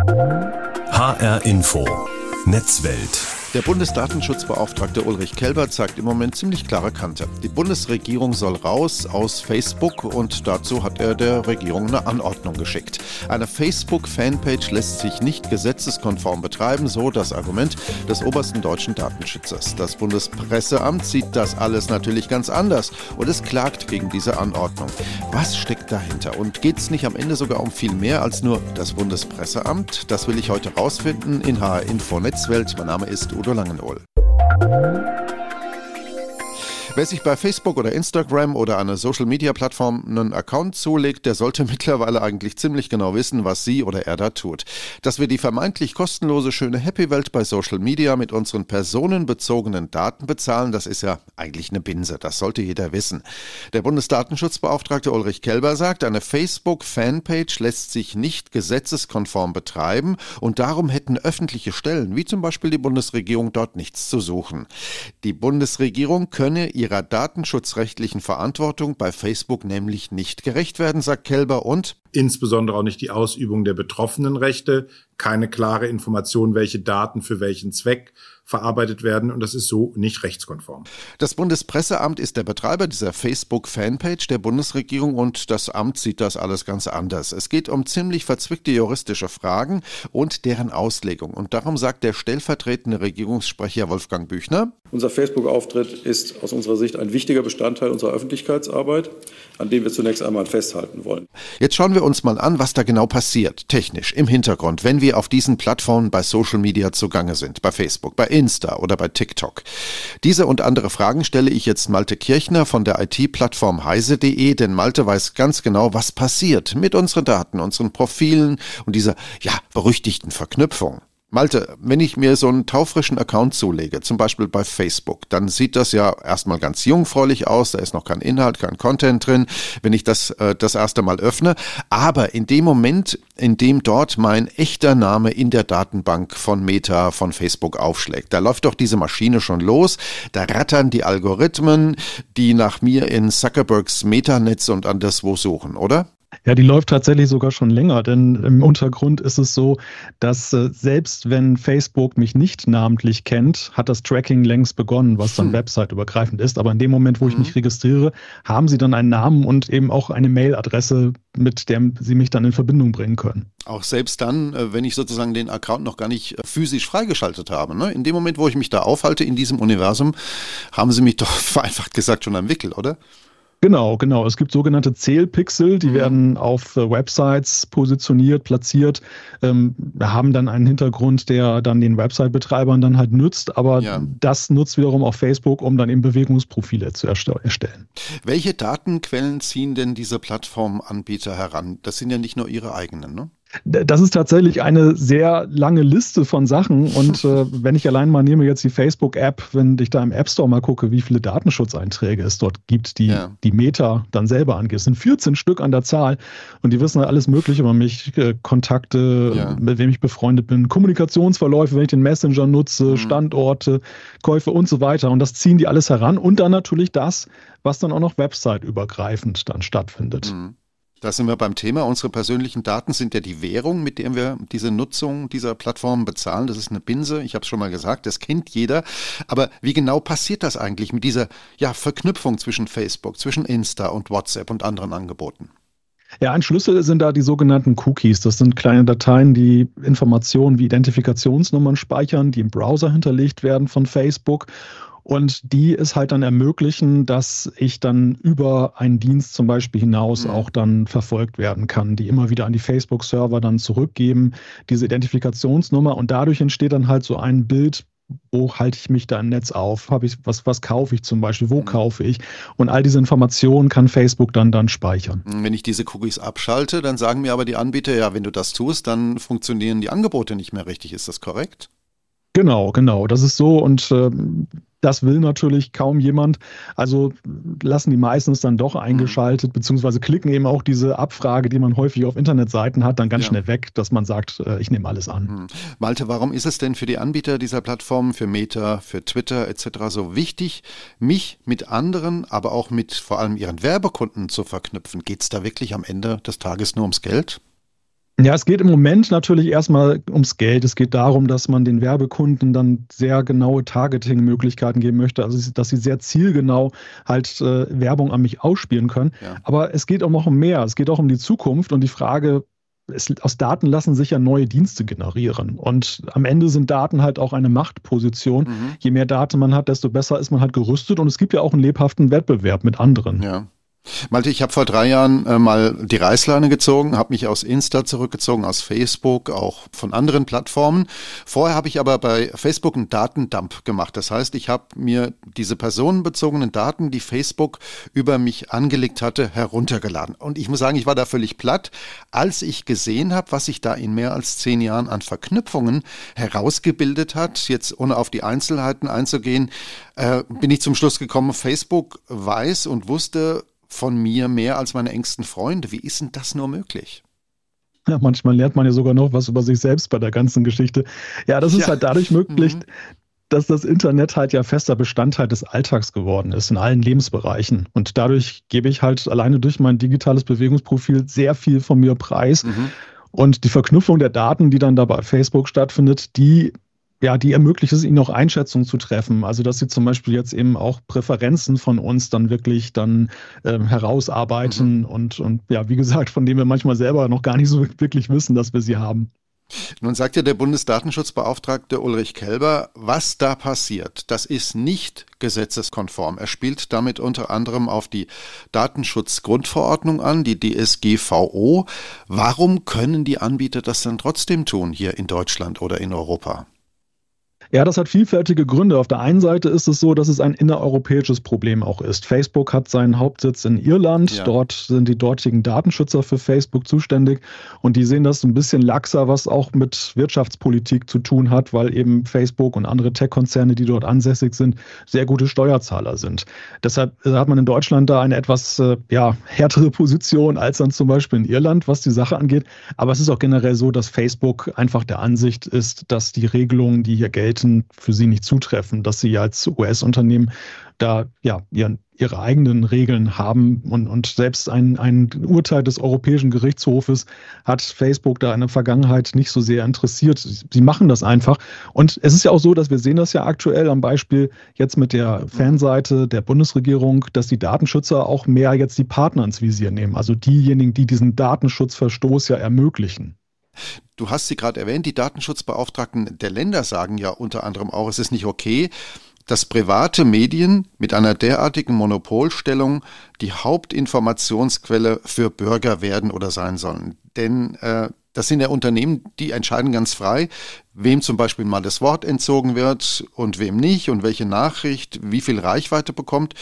HR Info. Netzwelt. Der Bundesdatenschutzbeauftragte Ulrich Kelber zeigt im Moment ziemlich klare Kante. Die Bundesregierung soll raus aus Facebook und dazu hat er der Regierung eine Anordnung geschickt. Eine Facebook-Fanpage lässt sich nicht gesetzeskonform betreiben, so das Argument des obersten deutschen Datenschützers. Das Bundespresseamt sieht das alles natürlich ganz anders und es klagt gegen diese Anordnung. Was steckt dahinter? Und geht es nicht am Ende sogar um viel mehr als nur das Bundespresseamt? Das will ich heute rausfinden in HR Info Netzwelt. Mein Name ist Udo Langenohl. Wer sich bei Facebook oder Instagram oder einer Social-Media-Plattform einen Account zulegt, der sollte mittlerweile eigentlich ziemlich genau wissen, was sie oder er da tut. Dass wir die vermeintlich kostenlose schöne Happy-Welt bei Social Media mit unseren personenbezogenen Daten bezahlen, das ist ja eigentlich eine Binse. Das sollte jeder wissen. Der Bundesdatenschutzbeauftragte Ulrich Kelber sagt, eine Facebook-Fanpage lässt sich nicht gesetzeskonform betreiben und darum hätten öffentliche Stellen, wie zum Beispiel die Bundesregierung, dort nichts zu suchen. Die Bundesregierung könne ihrer datenschutzrechtlichen Verantwortung bei Facebook nämlich nicht gerecht werden, sagt Kelber und insbesondere auch nicht die Ausübung der betroffenen Rechte, keine klare Information, welche Daten für welchen Zweck verarbeitet werden und das ist so nicht rechtskonform. Das Bundespresseamt ist der Betreiber dieser Facebook-Fanpage der Bundesregierung und das Amt sieht das alles ganz anders. Es geht um ziemlich verzwickte juristische Fragen und deren Auslegung und darum sagt der stellvertretende Regierungssprecher Wolfgang Büchner. Unser Facebook-Auftritt ist aus unserer Sicht ein wichtiger Bestandteil unserer Öffentlichkeitsarbeit, an dem wir zunächst einmal festhalten wollen. Jetzt schauen wir uns mal an, was da genau passiert, technisch, im Hintergrund, wenn wir auf diesen Plattformen bei Social Media zugange sind, bei Facebook, bei Insta oder bei TikTok. Diese und andere Fragen stelle ich jetzt Malte Kirchner von der IT-Plattform heise.de, denn Malte weiß ganz genau, was passiert mit unseren Daten, unseren Profilen und dieser, ja, berüchtigten Verknüpfung. Malte, wenn ich mir so einen taufrischen Account zulege, zum Beispiel bei Facebook, dann sieht das ja erstmal ganz jungfräulich aus, da ist noch kein Inhalt, kein Content drin, wenn ich das äh, das erste Mal öffne. Aber in dem Moment, in dem dort mein echter Name in der Datenbank von Meta, von Facebook aufschlägt, da läuft doch diese Maschine schon los, da rattern die Algorithmen, die nach mir in Zuckerbergs Metanetz und anderswo suchen, oder? Ja, die läuft tatsächlich sogar schon länger, denn im Untergrund ist es so, dass äh, selbst wenn Facebook mich nicht namentlich kennt, hat das Tracking längst begonnen, was dann hm. website-übergreifend ist. Aber in dem Moment, wo ich mhm. mich registriere, haben sie dann einen Namen und eben auch eine Mailadresse, mit der sie mich dann in Verbindung bringen können. Auch selbst dann, äh, wenn ich sozusagen den Account noch gar nicht äh, physisch freigeschaltet habe. Ne? In dem Moment, wo ich mich da aufhalte in diesem Universum, haben sie mich doch vereinfacht gesagt schon am Wickel, oder? Genau, genau. Es gibt sogenannte Zählpixel, die mhm. werden auf äh, Websites positioniert, platziert, ähm, haben dann einen Hintergrund, der dann den Website-Betreibern dann halt nützt, aber ja. das nutzt wiederum auch Facebook, um dann eben Bewegungsprofile zu erstellen. Welche Datenquellen ziehen denn diese Plattformanbieter heran? Das sind ja nicht nur ihre eigenen, ne? Das ist tatsächlich eine sehr lange Liste von Sachen. Und äh, wenn ich allein mal nehme jetzt die Facebook-App, wenn ich da im App Store mal gucke, wie viele Datenschutzeinträge es dort gibt, die ja. die Meta dann selber angeht. Es sind 14 Stück an der Zahl und die wissen alles Mögliche über mich, äh, Kontakte, ja. mit wem ich befreundet bin, Kommunikationsverläufe, wenn ich den Messenger nutze, mhm. Standorte, Käufe und so weiter. Und das ziehen die alles heran. Und dann natürlich das, was dann auch noch website-übergreifend dann stattfindet. Mhm. Da sind wir beim Thema. Unsere persönlichen Daten sind ja die Währung, mit der wir diese Nutzung dieser Plattformen bezahlen. Das ist eine Binse. Ich habe es schon mal gesagt, das kennt jeder. Aber wie genau passiert das eigentlich mit dieser ja, Verknüpfung zwischen Facebook, zwischen Insta und WhatsApp und anderen Angeboten? Ja, ein Schlüssel sind da die sogenannten Cookies. Das sind kleine Dateien, die Informationen wie Identifikationsnummern speichern, die im Browser hinterlegt werden von Facebook und die es halt dann ermöglichen, dass ich dann über einen Dienst zum Beispiel hinaus mhm. auch dann verfolgt werden kann, die immer wieder an die Facebook-Server dann zurückgeben, diese Identifikationsnummer und dadurch entsteht dann halt so ein Bild, wo halte ich mich da im Netz auf? Habe ich was, was kaufe ich zum Beispiel? Wo mhm. kaufe ich? Und all diese Informationen kann Facebook dann dann speichern. Wenn ich diese Cookies abschalte, dann sagen mir aber die Anbieter, ja, wenn du das tust, dann funktionieren die Angebote nicht mehr richtig. Ist das korrekt? Genau, genau. Das ist so und äh, das will natürlich kaum jemand. Also lassen die meistens dann doch eingeschaltet, mhm. beziehungsweise klicken eben auch diese Abfrage, die man häufig auf Internetseiten hat, dann ganz ja. schnell weg, dass man sagt, äh, ich nehme alles an. Mhm. Malte, warum ist es denn für die Anbieter dieser Plattformen, für Meta, für Twitter etc. so wichtig, mich mit anderen, aber auch mit vor allem ihren Werbekunden zu verknüpfen? Geht es da wirklich am Ende des Tages nur ums Geld? Ja, es geht im Moment natürlich erstmal ums Geld. Es geht darum, dass man den Werbekunden dann sehr genaue Targeting-Möglichkeiten geben möchte, also dass sie sehr zielgenau halt äh, Werbung an mich ausspielen können. Ja. Aber es geht auch noch um mehr. Es geht auch um die Zukunft und die Frage, es, aus Daten lassen sich ja neue Dienste generieren. Und am Ende sind Daten halt auch eine Machtposition. Mhm. Je mehr Daten man hat, desto besser ist man halt gerüstet. Und es gibt ja auch einen lebhaften Wettbewerb mit anderen. Ja. Malte, ich habe vor drei Jahren äh, mal die Reißleine gezogen, habe mich aus Insta zurückgezogen, aus Facebook, auch von anderen Plattformen. Vorher habe ich aber bei Facebook einen Datendump gemacht. Das heißt, ich habe mir diese personenbezogenen Daten, die Facebook über mich angelegt hatte, heruntergeladen. Und ich muss sagen, ich war da völlig platt, als ich gesehen habe, was sich da in mehr als zehn Jahren an Verknüpfungen herausgebildet hat. Jetzt ohne auf die Einzelheiten einzugehen, äh, bin ich zum Schluss gekommen, Facebook weiß und wusste, von mir mehr als meine engsten Freunde. Wie ist denn das nur möglich? Ja, manchmal lernt man ja sogar noch was über sich selbst bei der ganzen Geschichte. Ja, das ist ja. halt dadurch möglich, mhm. dass das Internet halt ja fester Bestandteil des Alltags geworden ist in allen Lebensbereichen. Und dadurch gebe ich halt alleine durch mein digitales Bewegungsprofil sehr viel von mir preis. Mhm. Und die Verknüpfung der Daten, die dann da bei Facebook stattfindet, die ja, die ermöglicht es ihnen auch Einschätzungen zu treffen. Also dass sie zum Beispiel jetzt eben auch Präferenzen von uns dann wirklich dann äh, herausarbeiten mhm. und, und ja, wie gesagt, von denen wir manchmal selber noch gar nicht so wirklich wissen, dass wir sie haben. Nun sagt ja der Bundesdatenschutzbeauftragte Ulrich Kelber, was da passiert, das ist nicht gesetzeskonform. Er spielt damit unter anderem auf die Datenschutzgrundverordnung an, die DSGVO. Warum können die Anbieter das dann trotzdem tun hier in Deutschland oder in Europa? Ja, das hat vielfältige Gründe. Auf der einen Seite ist es so, dass es ein innereuropäisches Problem auch ist. Facebook hat seinen Hauptsitz in Irland. Ja. Dort sind die dortigen Datenschützer für Facebook zuständig und die sehen das ein bisschen laxer, was auch mit Wirtschaftspolitik zu tun hat, weil eben Facebook und andere Tech-Konzerne, die dort ansässig sind, sehr gute Steuerzahler sind. Deshalb äh, hat man in Deutschland da eine etwas äh, ja, härtere Position als dann zum Beispiel in Irland, was die Sache angeht. Aber es ist auch generell so, dass Facebook einfach der Ansicht ist, dass die Regelungen, die hier gelten, Seiten für sie nicht zutreffen, dass sie als US-Unternehmen da ja ihren, ihre eigenen Regeln haben und, und selbst ein, ein Urteil des Europäischen Gerichtshofes hat Facebook da in der Vergangenheit nicht so sehr interessiert. Sie machen das einfach. Und es ist ja auch so, dass wir sehen das ja aktuell am Beispiel jetzt mit der Fanseite der Bundesregierung, dass die Datenschützer auch mehr jetzt die Partner ins Visier nehmen. Also diejenigen, die diesen Datenschutzverstoß ja ermöglichen. Du hast sie gerade erwähnt, die Datenschutzbeauftragten der Länder sagen ja unter anderem auch, es ist nicht okay, dass private Medien mit einer derartigen Monopolstellung die Hauptinformationsquelle für Bürger werden oder sein sollen. Denn äh, das sind ja Unternehmen, die entscheiden ganz frei, wem zum Beispiel mal das Wort entzogen wird und wem nicht und welche Nachricht wie viel Reichweite bekommt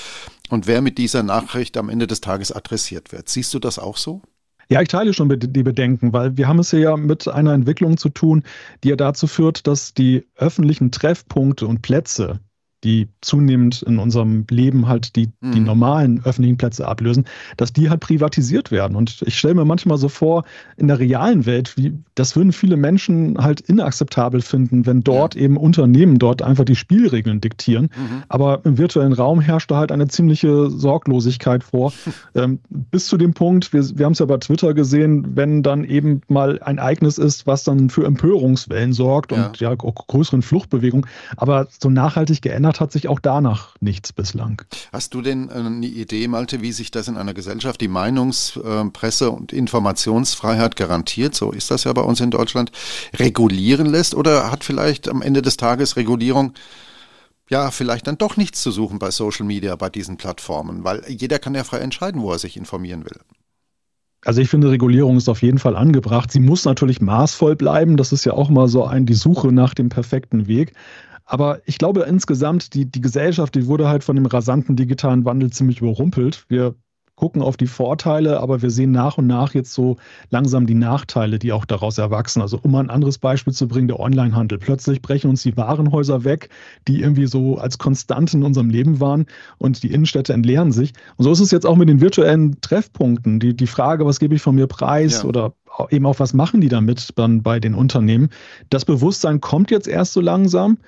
und wer mit dieser Nachricht am Ende des Tages adressiert wird. Siehst du das auch so? Ja, ich teile schon die Bedenken, weil wir haben es hier ja mit einer Entwicklung zu tun, die ja dazu führt, dass die öffentlichen Treffpunkte und Plätze die zunehmend in unserem Leben halt die, mhm. die normalen öffentlichen Plätze ablösen, dass die halt privatisiert werden. Und ich stelle mir manchmal so vor, in der realen Welt, wie, das würden viele Menschen halt inakzeptabel finden, wenn dort ja. eben Unternehmen dort einfach die Spielregeln diktieren. Mhm. Aber im virtuellen Raum herrscht da halt eine ziemliche Sorglosigkeit vor. ähm, bis zu dem Punkt, wir, wir haben es ja bei Twitter gesehen, wenn dann eben mal ein Ereignis ist, was dann für Empörungswellen sorgt ja. und ja auch größeren Fluchtbewegungen, aber so nachhaltig geändert verändert hat sich auch danach nichts bislang. Hast du denn äh, eine Idee, Malte, wie sich das in einer Gesellschaft, die Meinungs-, äh, Presse- und Informationsfreiheit garantiert, so ist das ja bei uns in Deutschland, regulieren lässt? Oder hat vielleicht am Ende des Tages Regulierung ja, vielleicht dann doch nichts zu suchen bei Social Media, bei diesen Plattformen, weil jeder kann ja frei entscheiden, wo er sich informieren will. Also ich finde, Regulierung ist auf jeden Fall angebracht. Sie muss natürlich maßvoll bleiben. Das ist ja auch mal so ein, die Suche nach dem perfekten Weg. Aber ich glaube insgesamt, die, die Gesellschaft, die wurde halt von dem rasanten digitalen Wandel ziemlich überrumpelt. Wir gucken auf die Vorteile, aber wir sehen nach und nach jetzt so langsam die Nachteile, die auch daraus erwachsen. Also um ein anderes Beispiel zu bringen, der Onlinehandel. Plötzlich brechen uns die Warenhäuser weg, die irgendwie so als Konstant in unserem Leben waren und die Innenstädte entleeren sich. Und so ist es jetzt auch mit den virtuellen Treffpunkten. Die, die Frage, was gebe ich von mir preis ja. oder eben auch, was machen die damit dann bei den Unternehmen? Das Bewusstsein kommt jetzt erst so langsam.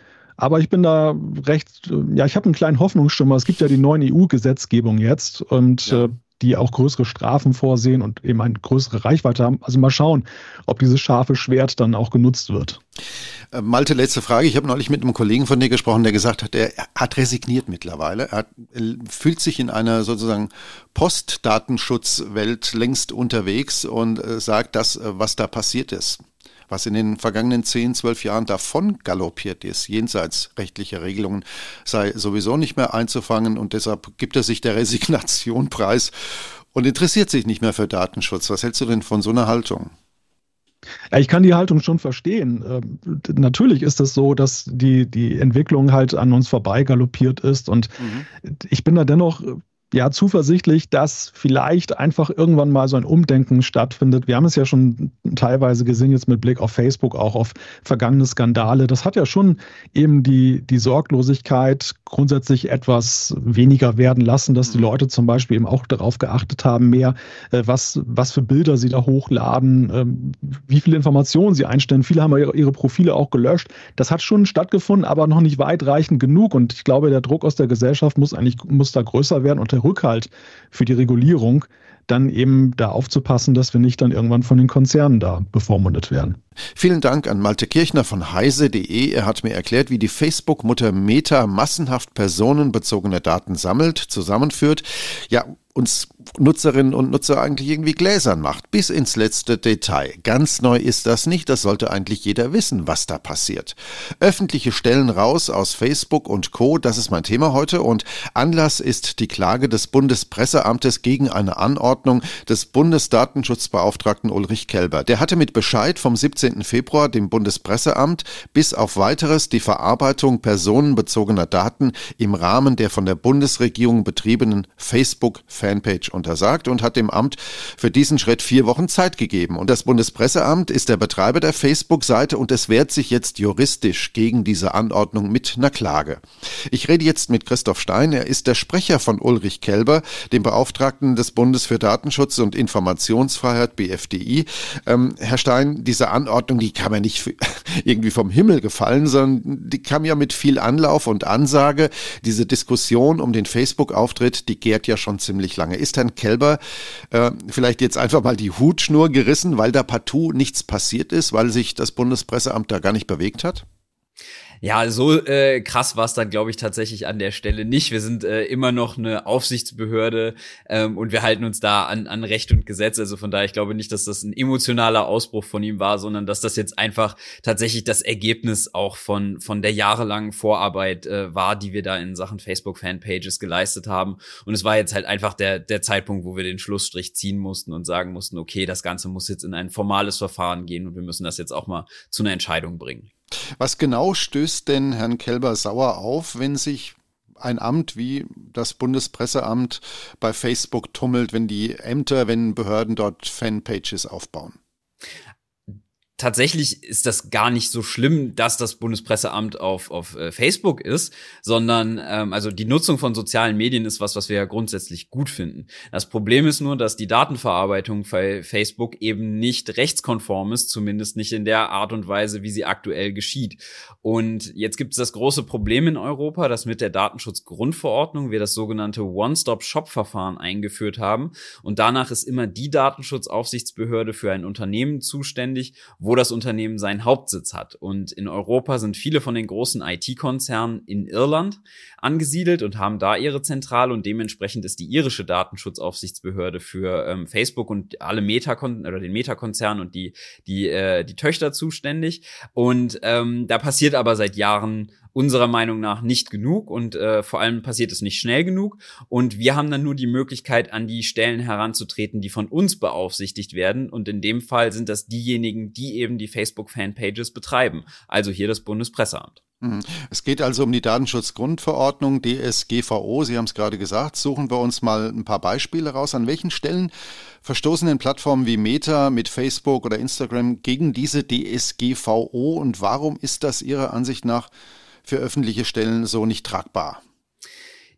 Aber ich bin da recht, ja, ich habe einen kleinen Hoffnungsschimmer. Es gibt ja die neuen EU-Gesetzgebung jetzt und ja. äh, die auch größere Strafen vorsehen und eben eine größere Reichweite haben. Also mal schauen, ob dieses scharfe Schwert dann auch genutzt wird. Äh, Malte, letzte Frage. Ich habe neulich mit einem Kollegen von dir gesprochen, der gesagt hat, er hat resigniert mittlerweile. Er, hat, er fühlt sich in einer sozusagen Postdatenschutzwelt längst unterwegs und äh, sagt, das, äh, was da passiert ist, was in den vergangenen 10, 12 Jahren davon galoppiert ist, jenseits rechtlicher Regelungen, sei sowieso nicht mehr einzufangen und deshalb gibt er sich der Resignation preis und interessiert sich nicht mehr für Datenschutz. Was hältst du denn von so einer Haltung? Ja, ich kann die Haltung schon verstehen. Ähm, natürlich ist es so, dass die, die Entwicklung halt an uns vorbei galoppiert ist. Und mhm. ich bin da dennoch ja zuversichtlich, dass vielleicht einfach irgendwann mal so ein Umdenken stattfindet. Wir haben es ja schon teilweise gesehen, jetzt mit Blick auf Facebook, auch auf vergangene Skandale. Das hat ja schon eben die, die Sorglosigkeit grundsätzlich etwas weniger werden lassen, dass die mhm. Leute zum Beispiel eben auch darauf geachtet haben, mehr, äh, was, was für Bilder sie da hochladen, ähm, wie viele Informationen sie einstellen. Viele haben ihre, ihre Profile auch gelöscht. Das hat schon stattgefunden, aber noch nicht weitreichend genug. Und ich glaube, der Druck aus der Gesellschaft muss eigentlich muss da größer werden. Und Rückhalt für die Regulierung, dann eben da aufzupassen, dass wir nicht dann irgendwann von den Konzernen da bevormundet werden. Vielen Dank an Malte Kirchner von heise.de. Er hat mir erklärt, wie die Facebook-Mutter Meta massenhaft personenbezogene Daten sammelt, zusammenführt, ja, uns Nutzerinnen und Nutzer eigentlich irgendwie gläsern macht, bis ins letzte Detail. Ganz neu ist das nicht, das sollte eigentlich jeder wissen, was da passiert. Öffentliche Stellen raus aus Facebook und Co., das ist mein Thema heute und Anlass ist die Klage des Bundespresseamtes gegen eine Anordnung des Bundesdatenschutzbeauftragten Ulrich Kelber. Der hatte mit Bescheid vom 17. Februar dem Bundespresseamt bis auf weiteres die Verarbeitung personenbezogener Daten im Rahmen der von der Bundesregierung betriebenen Facebook-Fanpage untersagt und hat dem Amt für diesen Schritt vier Wochen Zeit gegeben. Und das Bundespresseamt ist der Betreiber der Facebook-Seite und es wehrt sich jetzt juristisch gegen diese Anordnung mit einer Klage. Ich rede jetzt mit Christoph Stein. Er ist der Sprecher von Ulrich Kelber, dem Beauftragten des Bundes für Datenschutz und Informationsfreiheit BFDI. Ähm, Herr Stein, diese Anordnung, die kam ja nicht irgendwie vom Himmel gefallen, sondern die kam ja mit viel Anlauf und Ansage. Diese Diskussion um den Facebook-Auftritt, die gärt ja schon ziemlich lange. Ist Herrn Kelber äh, vielleicht jetzt einfach mal die Hutschnur gerissen, weil da partout nichts passiert ist, weil sich das Bundespresseamt da gar nicht bewegt hat? Ja, so äh, krass war es dann, glaube ich, tatsächlich an der Stelle nicht. Wir sind äh, immer noch eine Aufsichtsbehörde ähm, und wir halten uns da an, an Recht und Gesetz. Also von daher, ich glaube nicht, dass das ein emotionaler Ausbruch von ihm war, sondern dass das jetzt einfach tatsächlich das Ergebnis auch von, von der jahrelangen Vorarbeit äh, war, die wir da in Sachen Facebook-Fanpages geleistet haben. Und es war jetzt halt einfach der, der Zeitpunkt, wo wir den Schlussstrich ziehen mussten und sagen mussten, okay, das Ganze muss jetzt in ein formales Verfahren gehen und wir müssen das jetzt auch mal zu einer Entscheidung bringen. Was genau stößt denn Herrn Kelber sauer auf, wenn sich ein Amt wie das Bundespresseamt bei Facebook tummelt, wenn die Ämter, wenn Behörden dort Fanpages aufbauen? Tatsächlich ist das gar nicht so schlimm, dass das Bundespresseamt auf, auf äh, Facebook ist, sondern ähm, also die Nutzung von sozialen Medien ist was, was wir ja grundsätzlich gut finden. Das Problem ist nur, dass die Datenverarbeitung bei Facebook eben nicht rechtskonform ist, zumindest nicht in der Art und Weise, wie sie aktuell geschieht. Und jetzt gibt es das große Problem in Europa, dass mit der Datenschutzgrundverordnung wir das sogenannte One-Stop-Shop-Verfahren eingeführt haben. Und danach ist immer die Datenschutzaufsichtsbehörde für ein Unternehmen zuständig, wo wo das Unternehmen seinen Hauptsitz hat. Und in Europa sind viele von den großen IT-Konzernen in Irland angesiedelt und haben da ihre Zentrale und dementsprechend ist die irische Datenschutzaufsichtsbehörde für ähm, Facebook und alle Meta oder den Meta-Konzern und die die äh, die Töchter zuständig. Und ähm, da passiert aber seit Jahren unserer Meinung nach nicht genug und äh, vor allem passiert es nicht schnell genug. Und wir haben dann nur die Möglichkeit, an die Stellen heranzutreten, die von uns beaufsichtigt werden. Und in dem Fall sind das diejenigen, die eben die Facebook-Fanpages betreiben. Also hier das Bundespresseamt. Mhm. Es geht also um die Datenschutzgrundverordnung DSGVO. Sie haben es gerade gesagt. Suchen wir uns mal ein paar Beispiele raus. An welchen Stellen verstoßen denn Plattformen wie Meta mit Facebook oder Instagram gegen diese DSGVO und warum ist das Ihrer Ansicht nach für öffentliche Stellen so nicht tragbar.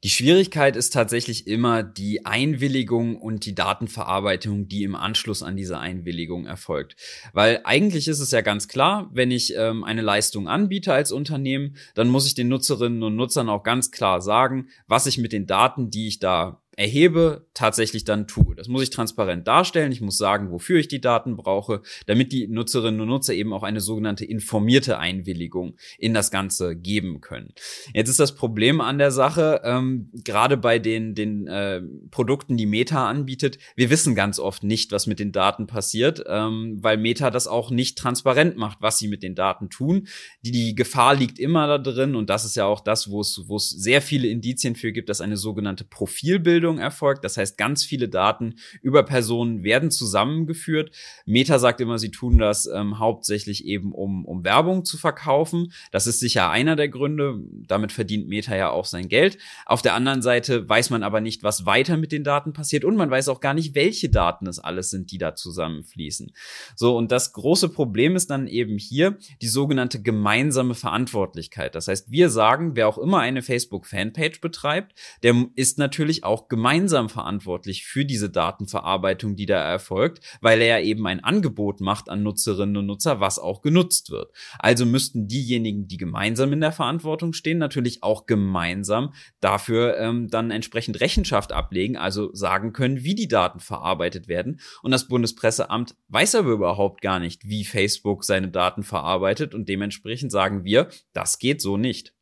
Die Schwierigkeit ist tatsächlich immer die Einwilligung und die Datenverarbeitung, die im Anschluss an diese Einwilligung erfolgt. Weil eigentlich ist es ja ganz klar, wenn ich ähm, eine Leistung anbiete als Unternehmen, dann muss ich den Nutzerinnen und Nutzern auch ganz klar sagen, was ich mit den Daten, die ich da erhebe, tatsächlich dann tue. Das muss ich transparent darstellen. Ich muss sagen, wofür ich die Daten brauche, damit die Nutzerinnen und Nutzer eben auch eine sogenannte informierte Einwilligung in das Ganze geben können. Jetzt ist das Problem an der Sache, ähm, gerade bei den, den äh, Produkten, die Meta anbietet, wir wissen ganz oft nicht, was mit den Daten passiert, ähm, weil Meta das auch nicht transparent macht, was sie mit den Daten tun. Die, die Gefahr liegt immer da drin und das ist ja auch das, wo es, wo es sehr viele Indizien für gibt, dass eine sogenannte Profilbildung Ausbildung erfolgt. Das heißt, ganz viele Daten über Personen werden zusammengeführt. Meta sagt immer, sie tun das ähm, hauptsächlich eben, um, um Werbung zu verkaufen. Das ist sicher einer der Gründe. Damit verdient Meta ja auch sein Geld. Auf der anderen Seite weiß man aber nicht, was weiter mit den Daten passiert und man weiß auch gar nicht, welche Daten es alles sind, die da zusammenfließen. So, und das große Problem ist dann eben hier die sogenannte gemeinsame Verantwortlichkeit. Das heißt, wir sagen, wer auch immer eine Facebook-Fanpage betreibt, der ist natürlich auch gemeinsam verantwortlich für diese Datenverarbeitung, die da erfolgt, weil er ja eben ein Angebot macht an Nutzerinnen und Nutzer, was auch genutzt wird. Also müssten diejenigen, die gemeinsam in der Verantwortung stehen, natürlich auch gemeinsam dafür ähm, dann entsprechend Rechenschaft ablegen, also sagen können, wie die Daten verarbeitet werden. Und das Bundespresseamt weiß aber überhaupt gar nicht, wie Facebook seine Daten verarbeitet und dementsprechend sagen wir, das geht so nicht.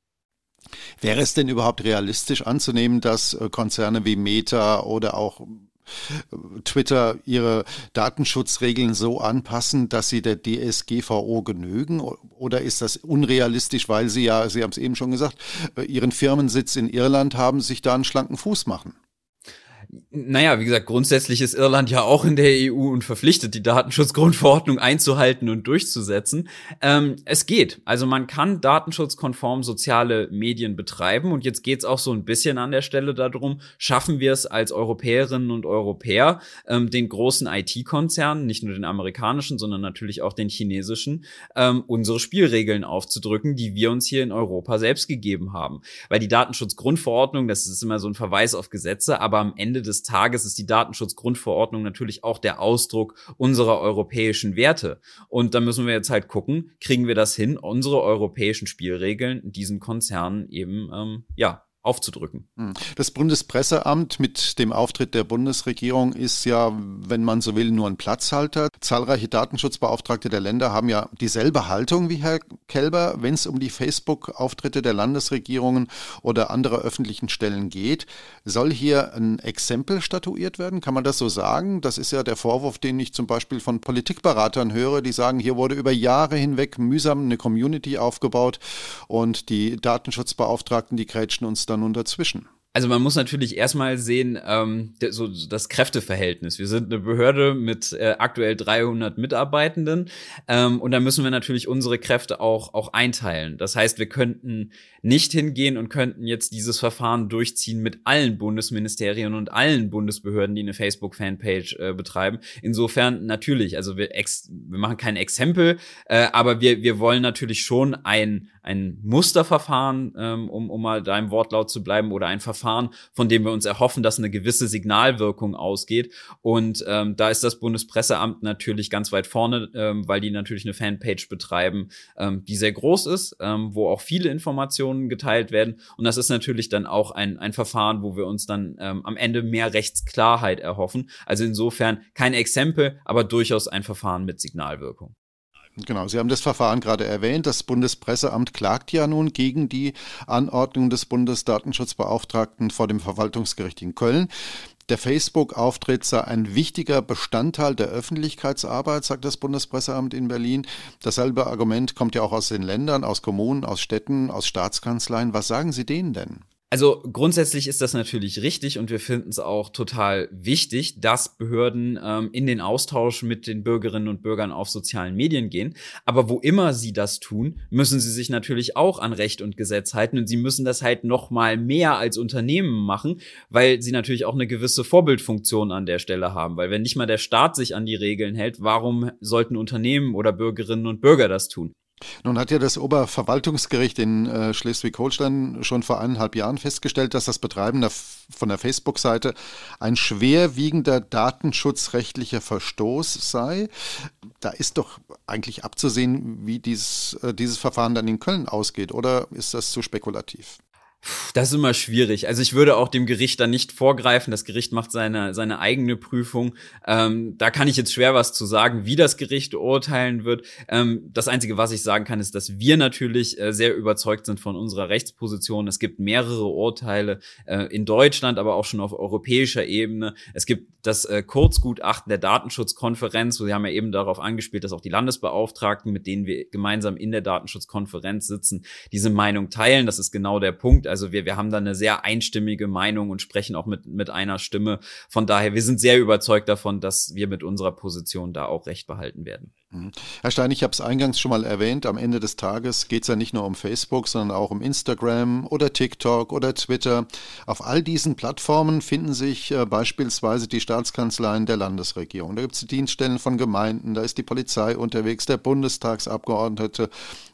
Wäre es denn überhaupt realistisch anzunehmen, dass äh, Konzerne wie Meta oder auch äh, Twitter ihre Datenschutzregeln so anpassen, dass sie der DSGVO genügen? Oder ist das unrealistisch, weil sie ja, Sie haben es eben schon gesagt, äh, ihren Firmensitz in Irland haben, sich da einen schlanken Fuß machen? Naja, wie gesagt, grundsätzlich ist Irland ja auch in der EU und verpflichtet, die Datenschutzgrundverordnung einzuhalten und durchzusetzen. Ähm, es geht. Also man kann datenschutzkonform soziale Medien betreiben und jetzt geht's auch so ein bisschen an der Stelle darum, schaffen wir es als Europäerinnen und Europäer, ähm, den großen IT-Konzernen, nicht nur den amerikanischen, sondern natürlich auch den chinesischen, ähm, unsere Spielregeln aufzudrücken, die wir uns hier in Europa selbst gegeben haben. Weil die Datenschutzgrundverordnung, das ist immer so ein Verweis auf Gesetze, aber am Ende des Tages ist die Datenschutzgrundverordnung natürlich auch der Ausdruck unserer europäischen Werte. Und da müssen wir jetzt halt gucken, kriegen wir das hin, unsere europäischen Spielregeln diesen Konzernen eben ähm, ja aufzudrücken. Hm. Das Bundespresseamt mit dem Auftritt der Bundesregierung ist ja, wenn man so will, nur ein Platzhalter. Zahlreiche Datenschutzbeauftragte der Länder haben ja dieselbe Haltung wie Herr Kelber, wenn es um die Facebook-Auftritte der Landesregierungen oder anderer öffentlichen Stellen geht. Soll hier ein Exempel statuiert werden? Kann man das so sagen? Das ist ja der Vorwurf, den ich zum Beispiel von Politikberatern höre, die sagen, hier wurde über Jahre hinweg mühsam eine Community aufgebaut und die Datenschutzbeauftragten, die grätschen uns da nun dazwischen? Also man muss natürlich erstmal sehen, ähm, so das Kräfteverhältnis. Wir sind eine Behörde mit äh, aktuell 300 Mitarbeitenden ähm, und da müssen wir natürlich unsere Kräfte auch auch einteilen. Das heißt, wir könnten nicht hingehen und könnten jetzt dieses Verfahren durchziehen mit allen Bundesministerien und allen Bundesbehörden, die eine Facebook-Fanpage äh, betreiben. Insofern natürlich, also wir, ex wir machen kein Exempel, äh, aber wir wir wollen natürlich schon ein ein Musterverfahren, ähm, um, um mal da im Wortlaut zu bleiben, oder ein Verfahren, von dem wir uns erhoffen, dass eine gewisse Signalwirkung ausgeht. Und ähm, da ist das Bundespresseamt natürlich ganz weit vorne, ähm, weil die natürlich eine Fanpage betreiben, ähm, die sehr groß ist, ähm, wo auch viele Informationen geteilt werden. Und das ist natürlich dann auch ein, ein Verfahren, wo wir uns dann ähm, am Ende mehr Rechtsklarheit erhoffen. Also insofern kein Exempel, aber durchaus ein Verfahren mit Signalwirkung. Genau, Sie haben das Verfahren gerade erwähnt. Das Bundespresseamt klagt ja nun gegen die Anordnung des Bundesdatenschutzbeauftragten vor dem Verwaltungsgericht in Köln. Der Facebook-Auftritt sei ein wichtiger Bestandteil der Öffentlichkeitsarbeit, sagt das Bundespresseamt in Berlin. Dasselbe Argument kommt ja auch aus den Ländern, aus Kommunen, aus Städten, aus Staatskanzleien. Was sagen Sie denen denn? Also grundsätzlich ist das natürlich richtig und wir finden es auch total wichtig, dass Behörden ähm, in den Austausch mit den Bürgerinnen und Bürgern auf sozialen Medien gehen. Aber wo immer sie das tun, müssen sie sich natürlich auch an Recht und Gesetz halten und sie müssen das halt noch mal mehr als Unternehmen machen, weil sie natürlich auch eine gewisse Vorbildfunktion an der Stelle haben. Weil wenn nicht mal der Staat sich an die Regeln hält, warum sollten Unternehmen oder Bürgerinnen und Bürger das tun? Nun hat ja das Oberverwaltungsgericht in äh, Schleswig-Holstein schon vor eineinhalb Jahren festgestellt, dass das Betreiben der, von der Facebook-Seite ein schwerwiegender datenschutzrechtlicher Verstoß sei. Da ist doch eigentlich abzusehen, wie dieses, äh, dieses Verfahren dann in Köln ausgeht, oder ist das zu spekulativ? Das ist immer schwierig. Also ich würde auch dem Gericht dann nicht vorgreifen. Das Gericht macht seine, seine eigene Prüfung. Ähm, da kann ich jetzt schwer was zu sagen, wie das Gericht urteilen wird. Ähm, das Einzige, was ich sagen kann, ist, dass wir natürlich äh, sehr überzeugt sind von unserer Rechtsposition. Es gibt mehrere Urteile äh, in Deutschland, aber auch schon auf europäischer Ebene. Es gibt das äh, Kurzgutachten der Datenschutzkonferenz. Wir haben ja eben darauf angespielt, dass auch die Landesbeauftragten, mit denen wir gemeinsam in der Datenschutzkonferenz sitzen, diese Meinung teilen. Das ist genau der Punkt. Also wir, wir haben da eine sehr einstimmige Meinung und sprechen auch mit, mit einer Stimme. Von daher, wir sind sehr überzeugt davon, dass wir mit unserer Position da auch recht behalten werden. Mhm. Herr Stein, ich habe es eingangs schon mal erwähnt, am Ende des Tages geht es ja nicht nur um Facebook, sondern auch um Instagram oder TikTok oder Twitter. Auf all diesen Plattformen finden sich äh, beispielsweise die Staatskanzleien der Landesregierung. Da gibt es die Dienststellen von Gemeinden, da ist die Polizei unterwegs, der Bundestagsabgeordnete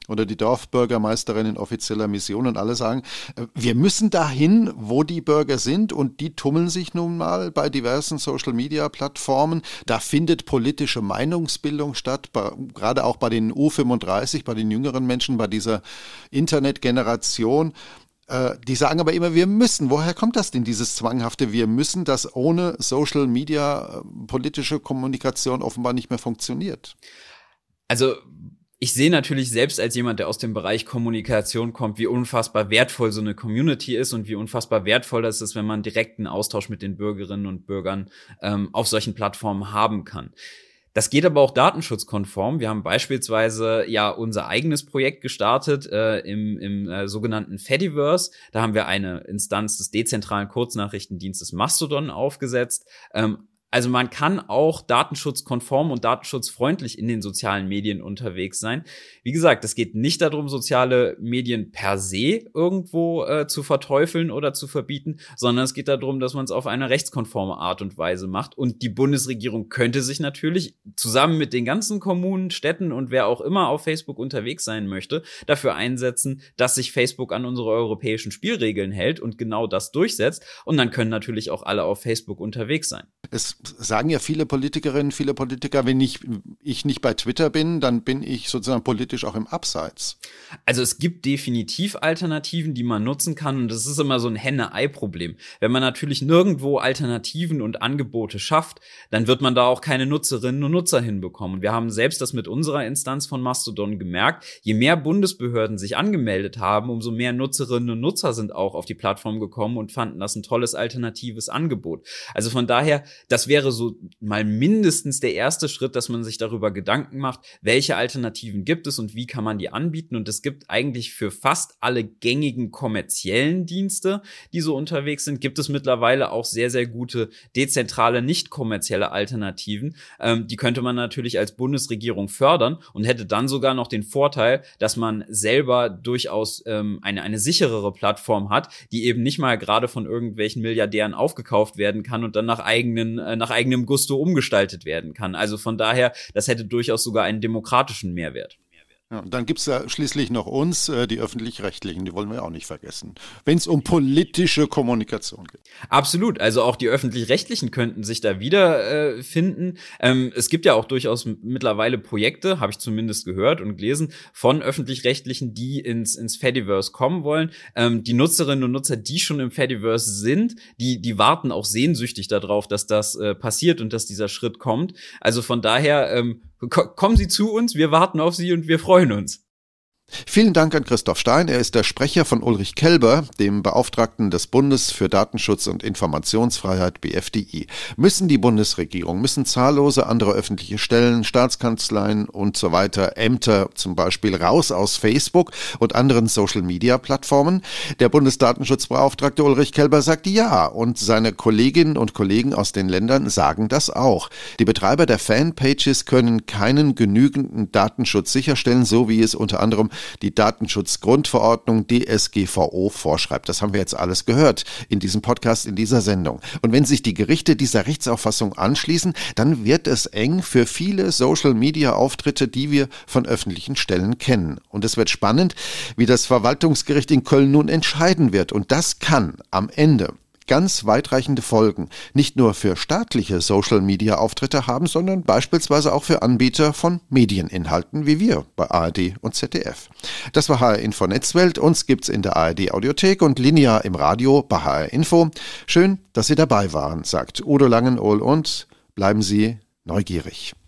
oder die Dorfbürgermeisterin in offizieller Mission und alle sagen, äh, wir müssen dahin, wo die Bürger sind und die tummeln sich nun mal bei diversen Social-Media-Plattformen. Da findet politische Meinungsbildung statt, bei, gerade auch bei den U35, bei den jüngeren Menschen, bei dieser Internetgeneration. Äh, die sagen aber immer, wir müssen. Woher kommt das denn, dieses zwanghafte Wir müssen, das ohne Social Media äh, politische Kommunikation offenbar nicht mehr funktioniert? Also ich sehe natürlich selbst als jemand, der aus dem Bereich Kommunikation kommt, wie unfassbar wertvoll so eine Community ist und wie unfassbar wertvoll das ist, wenn man direkten Austausch mit den Bürgerinnen und Bürgern ähm, auf solchen Plattformen haben kann. Das geht aber auch datenschutzkonform. Wir haben beispielsweise ja unser eigenes Projekt gestartet äh, im, im äh, sogenannten Fediverse. Da haben wir eine Instanz des dezentralen Kurznachrichtendienstes Mastodon aufgesetzt. Ähm, also man kann auch datenschutzkonform und datenschutzfreundlich in den sozialen Medien unterwegs sein. Wie gesagt, es geht nicht darum, soziale Medien per se irgendwo äh, zu verteufeln oder zu verbieten, sondern es geht darum, dass man es auf eine rechtskonforme Art und Weise macht. Und die Bundesregierung könnte sich natürlich zusammen mit den ganzen Kommunen, Städten und wer auch immer auf Facebook unterwegs sein möchte, dafür einsetzen, dass sich Facebook an unsere europäischen Spielregeln hält und genau das durchsetzt. Und dann können natürlich auch alle auf Facebook unterwegs sein. Es sagen ja viele Politikerinnen, viele Politiker, wenn ich, ich nicht bei Twitter bin, dann bin ich sozusagen politisch auch im Abseits. Also es gibt definitiv Alternativen, die man nutzen kann und das ist immer so ein Henne-Ei-Problem. Wenn man natürlich nirgendwo Alternativen und Angebote schafft, dann wird man da auch keine Nutzerinnen und Nutzer hinbekommen. Wir haben selbst das mit unserer Instanz von Mastodon gemerkt. Je mehr Bundesbehörden sich angemeldet haben, umso mehr Nutzerinnen und Nutzer sind auch auf die Plattform gekommen und fanden das ein tolles alternatives Angebot. Also von daher, das wäre so mal mindestens der erste Schritt, dass man sich darüber Gedanken macht, welche Alternativen gibt es und wie kann man die anbieten. Und es gibt eigentlich für fast alle gängigen kommerziellen Dienste, die so unterwegs sind, gibt es mittlerweile auch sehr, sehr gute dezentrale, nicht kommerzielle Alternativen. Ähm, die könnte man natürlich als Bundesregierung fördern und hätte dann sogar noch den Vorteil, dass man selber durchaus ähm, eine, eine sicherere Plattform hat, die eben nicht mal gerade von irgendwelchen Milliardären aufgekauft werden kann und dann nach eigenen äh, nach eigenem Gusto umgestaltet werden kann. Also von daher, das hätte durchaus sogar einen demokratischen Mehrwert. Ja, und dann gibt es ja schließlich noch uns, äh, die öffentlich-rechtlichen, die wollen wir auch nicht vergessen, wenn es um politische Kommunikation geht. Absolut, also auch die öffentlich-rechtlichen könnten sich da wiederfinden. Äh, ähm, es gibt ja auch durchaus mittlerweile Projekte, habe ich zumindest gehört und gelesen, von öffentlich-rechtlichen, die ins, ins Fediverse kommen wollen. Ähm, die Nutzerinnen und Nutzer, die schon im Fediverse sind, die, die warten auch sehnsüchtig darauf, dass das äh, passiert und dass dieser Schritt kommt. Also von daher ähm, kommen Sie zu uns, wir warten auf Sie und wir freuen uns. Vielen Dank an Christoph Stein. Er ist der Sprecher von Ulrich Kelber, dem Beauftragten des Bundes für Datenschutz und Informationsfreiheit BFDI. Müssen die Bundesregierung, müssen zahllose andere öffentliche Stellen, Staatskanzleien und so weiter, Ämter zum Beispiel raus aus Facebook und anderen Social-Media-Plattformen? Der Bundesdatenschutzbeauftragte Ulrich Kelber sagt ja und seine Kolleginnen und Kollegen aus den Ländern sagen das auch. Die Betreiber der Fanpages können keinen genügenden Datenschutz sicherstellen, so wie es unter anderem die Datenschutzgrundverordnung DSGVO vorschreibt. Das haben wir jetzt alles gehört in diesem Podcast, in dieser Sendung. Und wenn sich die Gerichte dieser Rechtsauffassung anschließen, dann wird es eng für viele Social-Media-Auftritte, die wir von öffentlichen Stellen kennen. Und es wird spannend, wie das Verwaltungsgericht in Köln nun entscheiden wird. Und das kann am Ende ganz weitreichende Folgen, nicht nur für staatliche Social-Media-Auftritte haben, sondern beispielsweise auch für Anbieter von Medieninhalten wie wir bei ARD und ZDF. Das war HR Info Netzwelt. Uns gibt's in der ARD Audiothek und linear im Radio bei HR Info. Schön, dass Sie dabei waren, sagt Udo Langenohl und bleiben Sie neugierig.